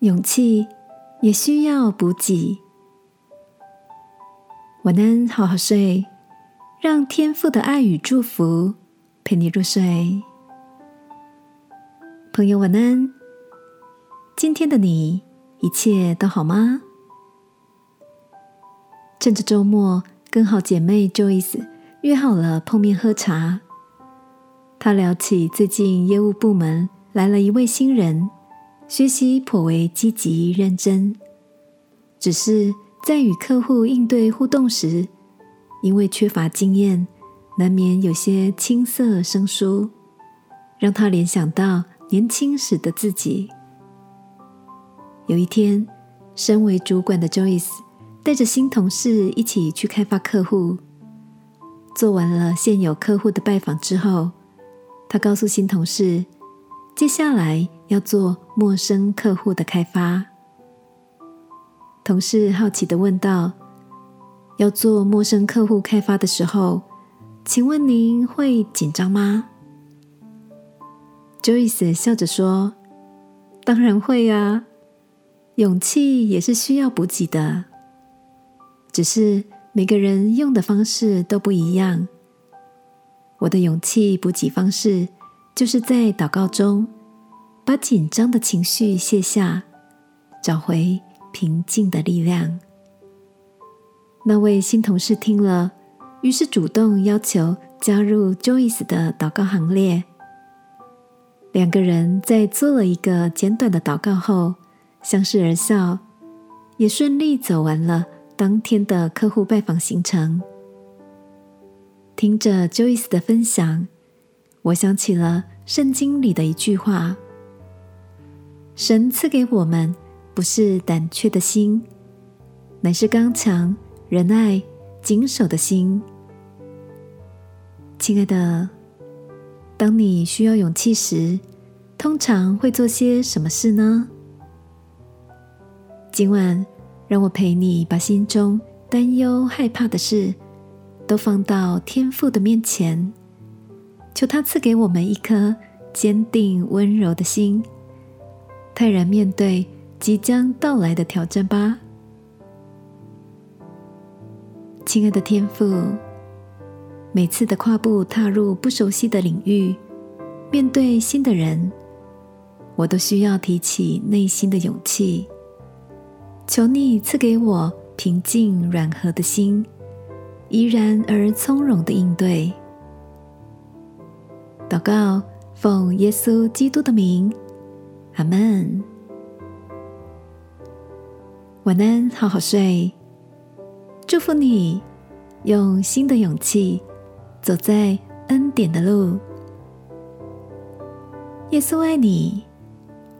勇气也需要补给。晚安，好好睡，让天赋的爱与祝福陪你入睡。朋友，晚安。今天的你一切都好吗？趁着周末，跟好姐妹 Joyce 约好了碰面喝茶。她聊起最近业务部门来了一位新人，学习颇为积极认真，只是在与客户应对互动时，因为缺乏经验，难免有些青涩生疏，让他联想到年轻时的自己。有一天，身为主管的 Joyce 带着新同事一起去开发客户。做完了现有客户的拜访之后，他告诉新同事，接下来要做陌生客户的开发。同事好奇的问道：“要做陌生客户开发的时候，请问您会紧张吗？”Joyce 笑着说：“当然会啊。”勇气也是需要补给的，只是每个人用的方式都不一样。我的勇气补给方式，就是在祷告中把紧张的情绪卸下，找回平静的力量。那位新同事听了，于是主动要求加入 Joyce 的祷告行列。两个人在做了一个简短的祷告后。相视而笑，也顺利走完了当天的客户拜访行程。听着 Joyce 的分享，我想起了圣经里的一句话：“神赐给我们不是胆怯的心，乃是刚强、仁爱、谨守的心。”亲爱的，当你需要勇气时，通常会做些什么事呢？今晚，让我陪你把心中担忧、害怕的事，都放到天父的面前，求他赐给我们一颗坚定、温柔的心，泰然面对即将到来的挑战吧。亲爱的天父，每次的跨步踏入不熟悉的领域，面对新的人，我都需要提起内心的勇气。求你赐给我平静软和的心，怡然而从容的应对。祷告，奉耶稣基督的名，阿门。晚安，好好睡。祝福你，用新的勇气走在恩典的路。耶稣爱你，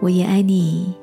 我也爱你。